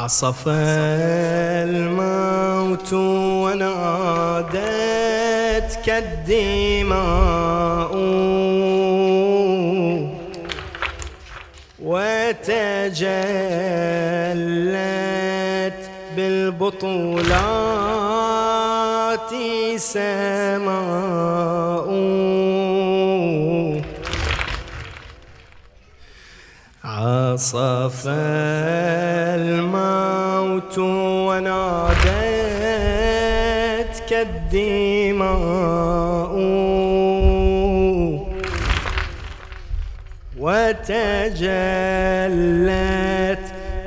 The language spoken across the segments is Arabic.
عصف الموت ونادت كالدماء. وتجلت بالبطولات سماء. عصف الموت ونادت كالدماء. وتجلت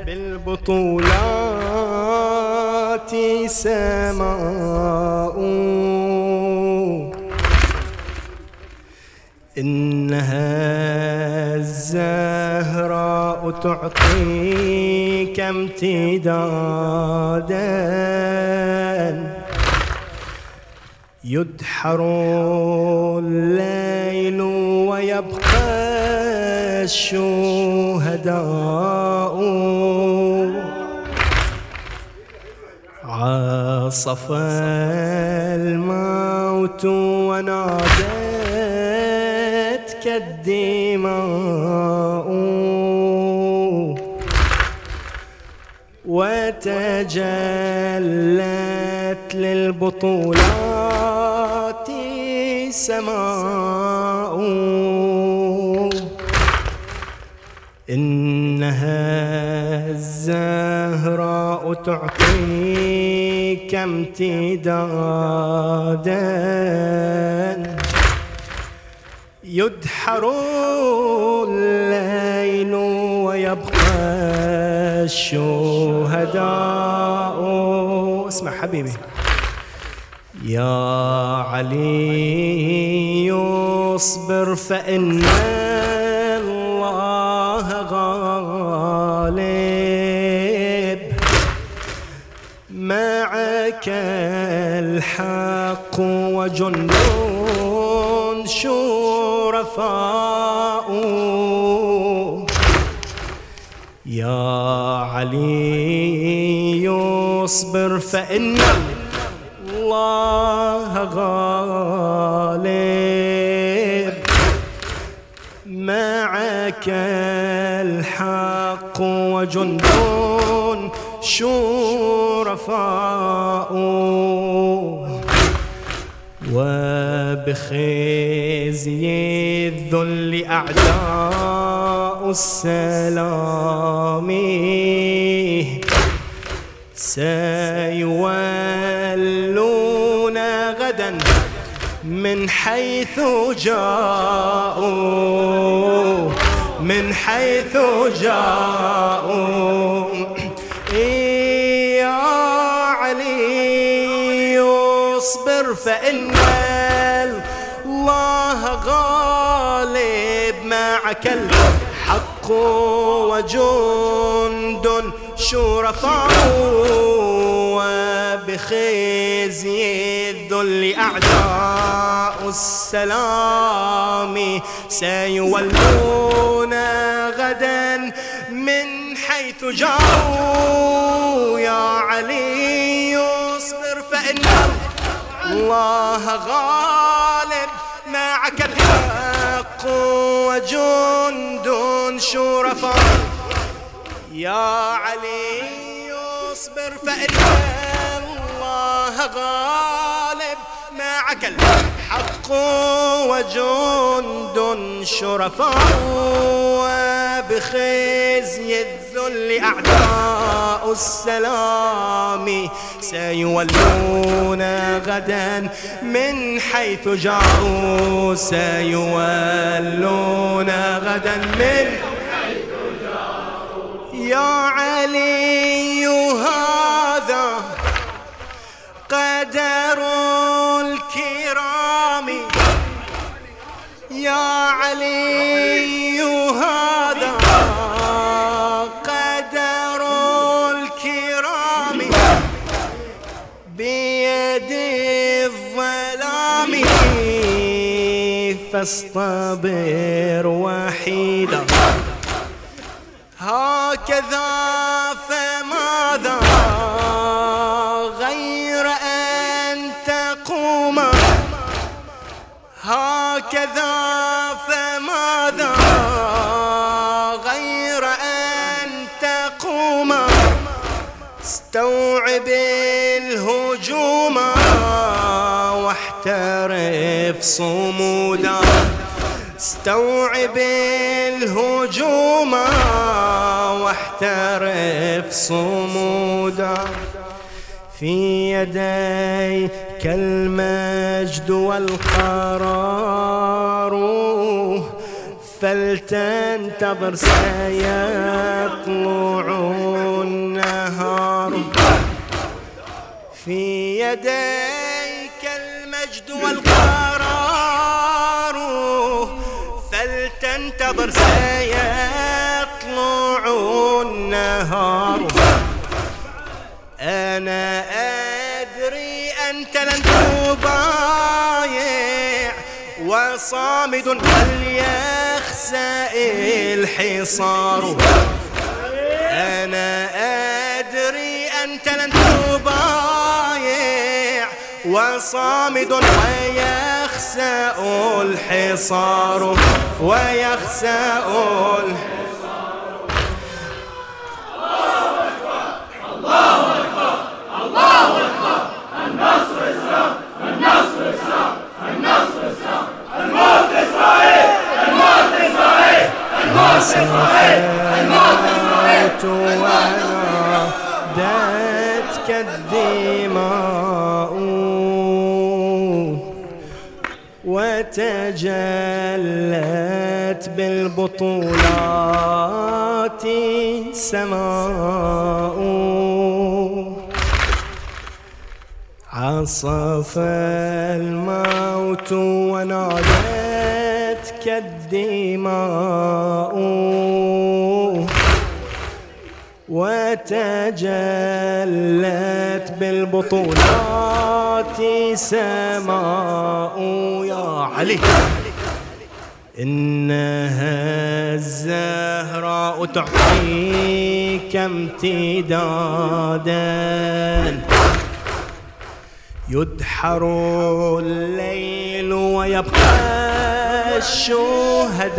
بالبطولات سماء. إنها الزهراء تعطيك امتدادا. يدحر الليل ويبقى الشهداء. عاصف الموت ونادتك وتجلت للبطولات سماء. إنها الزهراء تعطيك امتدادا. يدحر الشهداء. اسمع حبيبي. يا علي اصبر فإن الله غالب. معك الحق وجند شرفاء. علي اصبر فإن الله غالب. معك الحق وجند شرفاء وبخزي الذل أعداء. السلام سيولون غدا من حيث جاءوا من حيث جاءوا. يا علي اصبر فإن الله غالب معك الحق. وجند شرفاء وبخزي الذل أعداء السلام سيولون غدا من حيث جاءوا. يا علي اصبر فإن الله غالب الحق وجند شرفاء. يا علي اصبر فإن الله غالب. معك الحق وجند شرفاء وبخزي الذل أعداء السلام سيولون غدا من حيث جاءوا سيولون غدا من يا علي هذا يا علي هذا قدر الكرام. بيد الظلام فاصطبر. استوعب الهجوم واحترف صمودا. استوعب الهجوم واحترف صمودا. في يديك المجد والقرار فلتنتظر سيطلع النهار في يديك المجد والقرار فلتنتظر سيطلع النهار. أنا أدري أنت لن تبايع وصامد هل يخسأ الحصار. أنا أدري أنت لن تبايع. وصامد ويخسأ الحصار ويخسأ الحصار. الموت ونادتك الدماء وتجلت بالبطولات سماء عصف الموت ونادتك الدماء. وتجلت بالبطولات سماء يا علي. إنها الزهراء تعطيك امتدادا. يدحر الليل ويبقى الشهداء.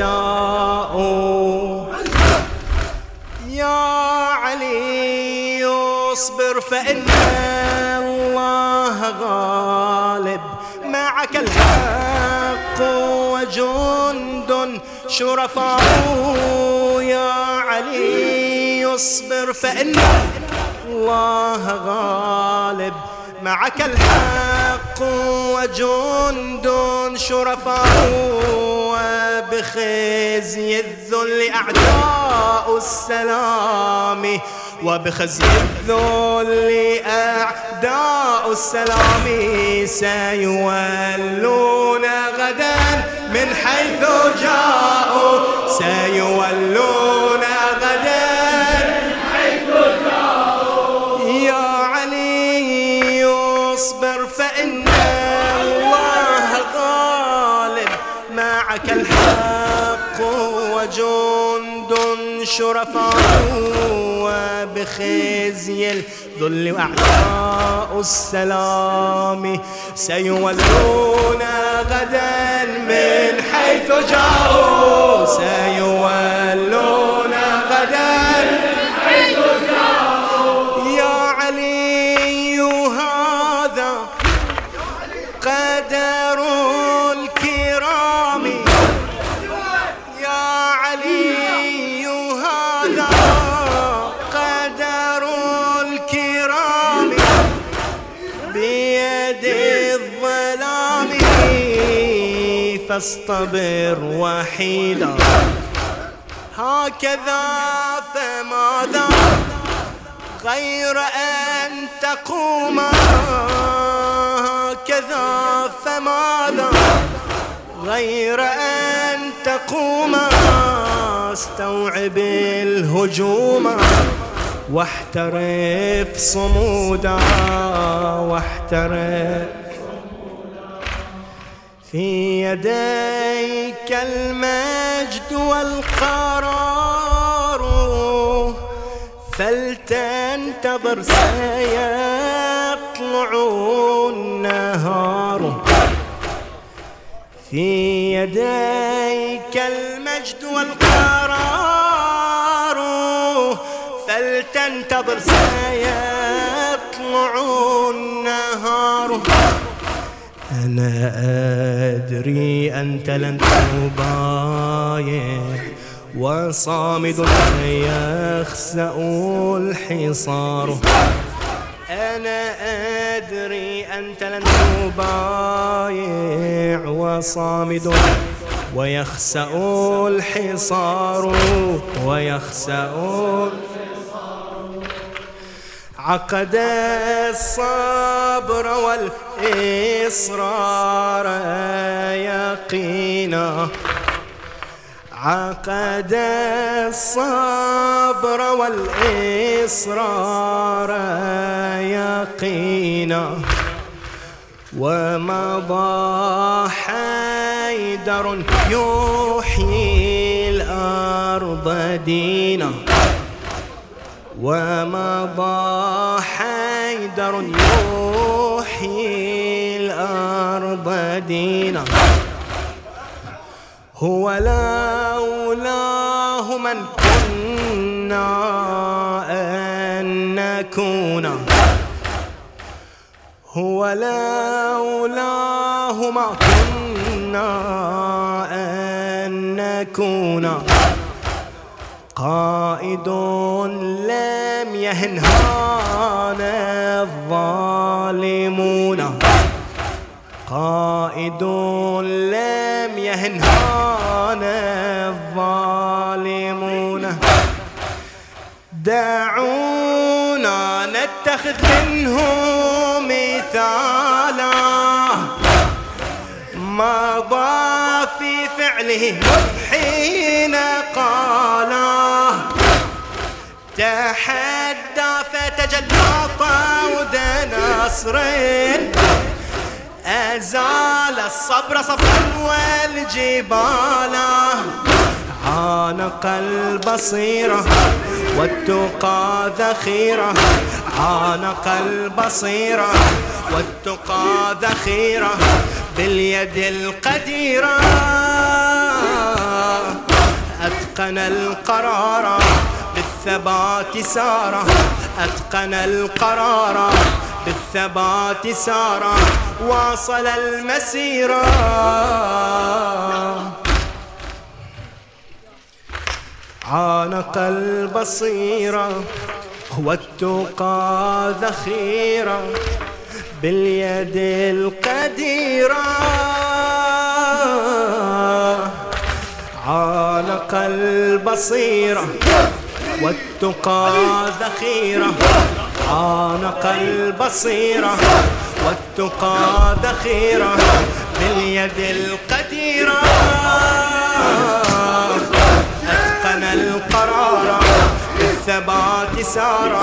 يا علي اصبر فإن الله غالب. معك الحق وجند شرفاء يا علي اصبر فإن الله غالب. معك الحق وجند شرفاء وبخزي الذل أعداء السلام وبخزي الذل أعداء السلام سيولون غدا من حيث جاءوا سيولون غدا معك الحق وجند شرفاء وبخزي الذل وأعداء السلام سيولون غدا من حيث جاءوا سيولون فاصطبر وحيدا. هكذا فماذا؟ غير أن تقوم. هكذا فماذا؟ غير أن تقوم. استوعب الهجوم واحترف صمودا واحترف في يديك المجد والقرار. فلتنتظر سيطلع النهار. في يديك المجد والقرار. فلتنتظر سيطلع النهار. أنا أدري أنت لن تبايع وصامد يخسأ الحصار. أنا أدري أنت لن تبايع وصامد ويخسأ الحصار. ويخسأ عقد الصبر والإصرار يقينا. عقد الصبر والإصرار يقينا. ومضى حيدر يحيي الأرض دينا. ومضى حيدر يحيي الأرض دينا. هو لولاه من كنا أن نكون. هو لولاه ما كنا أن نكون. قائد لم يهنهانا الظالمون. قائد لم يهنهانا الظالمون. دعونا نتخذ منه مثالا. مضى في فعله حين قال تحدى فتجلى طاود نصر. أزال الصبر صبرا والجبال. عانق البصيرة والتقى ذخيرة عانق البصيرة والتقى ذخيرة باليد القديرة أتقن القرار بالثبات سارة. أتقن القرار بالثبات سارة. واصل المسيرة عانق البصيرة والتقى ذخيرة. باليد القديرة. عانق البصيرة والتقى ذخيرة. عانق البصيرة والتقى ذخيرة باليد القديرة. أتقن القرار. بالثبات سارا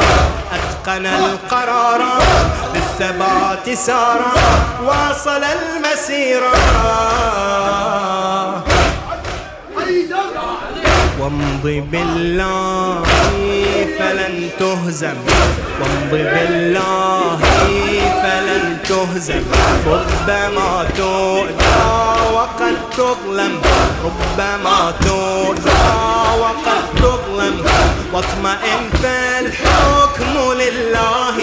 أتقن القرار بالثبات سارا واصل المسيرة. وامضي بالله فلن تهزم وامضي بالله فلن تهزم. ربما تؤذى وقد تظلم ربما تؤذى وقد تظلم. واطمئن فالحكم لله.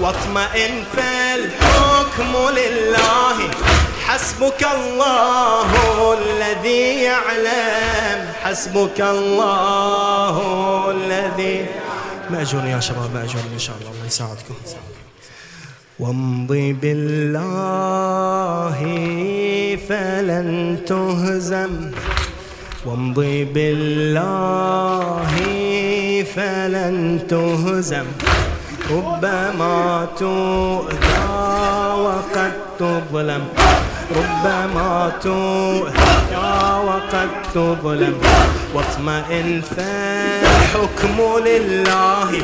واطمئن فالحكم لله. حسبك الله الذي يعلم. حسبك الله الذي مأجور يا شباب مأجور إن شاء الله الله يساعدكم. وامضي بالله فلن تهزم. وامضي بالله فلن تهزم. ربما تؤذى وقد تظلم. ربما تؤذى وقد تظلم. واطمئن فالحكم لله.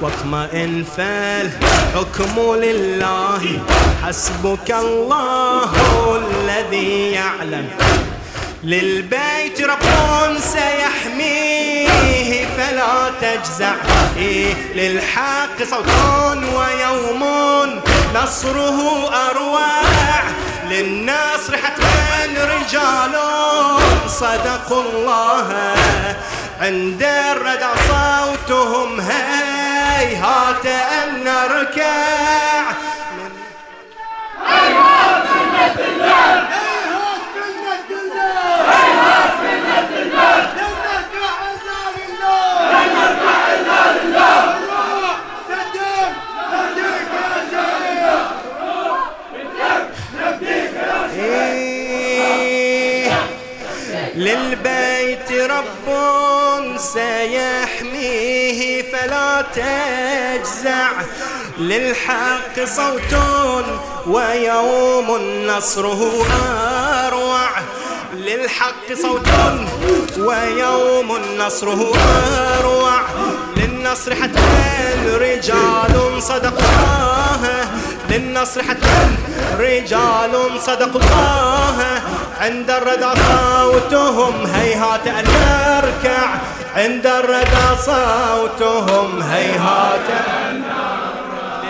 واطمئن فالحكم لله. حسبك الله الذي يعلم. للبيت رب سيحميه فلا تجزع إيه للحق صوت ويوم نصره أروع. للناصر حتما رجال صدقوا الله. عند الردى صوتهم هيهات أن نركع. للحق صوت ويوم نصره أروع. للحق صوت ويوم نصره أروع. للنصر حتما رجال الله للنصر حتما رجال الله عند الردى صوتهم هيهات أن نركع عند الردى صوتهم هيهات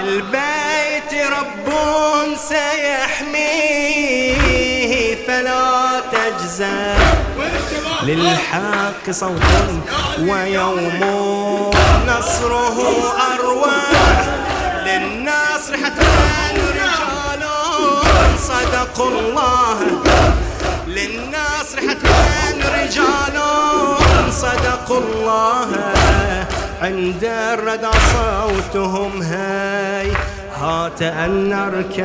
البيت رب سيحميه فلا تجزع. للحق صوت ويوم نصره أروع للناصر حتى رجال صدقوا الله. للناصر حتما رجال صدقوا الله. عند الردى صوتهم هاي هات أن نركب.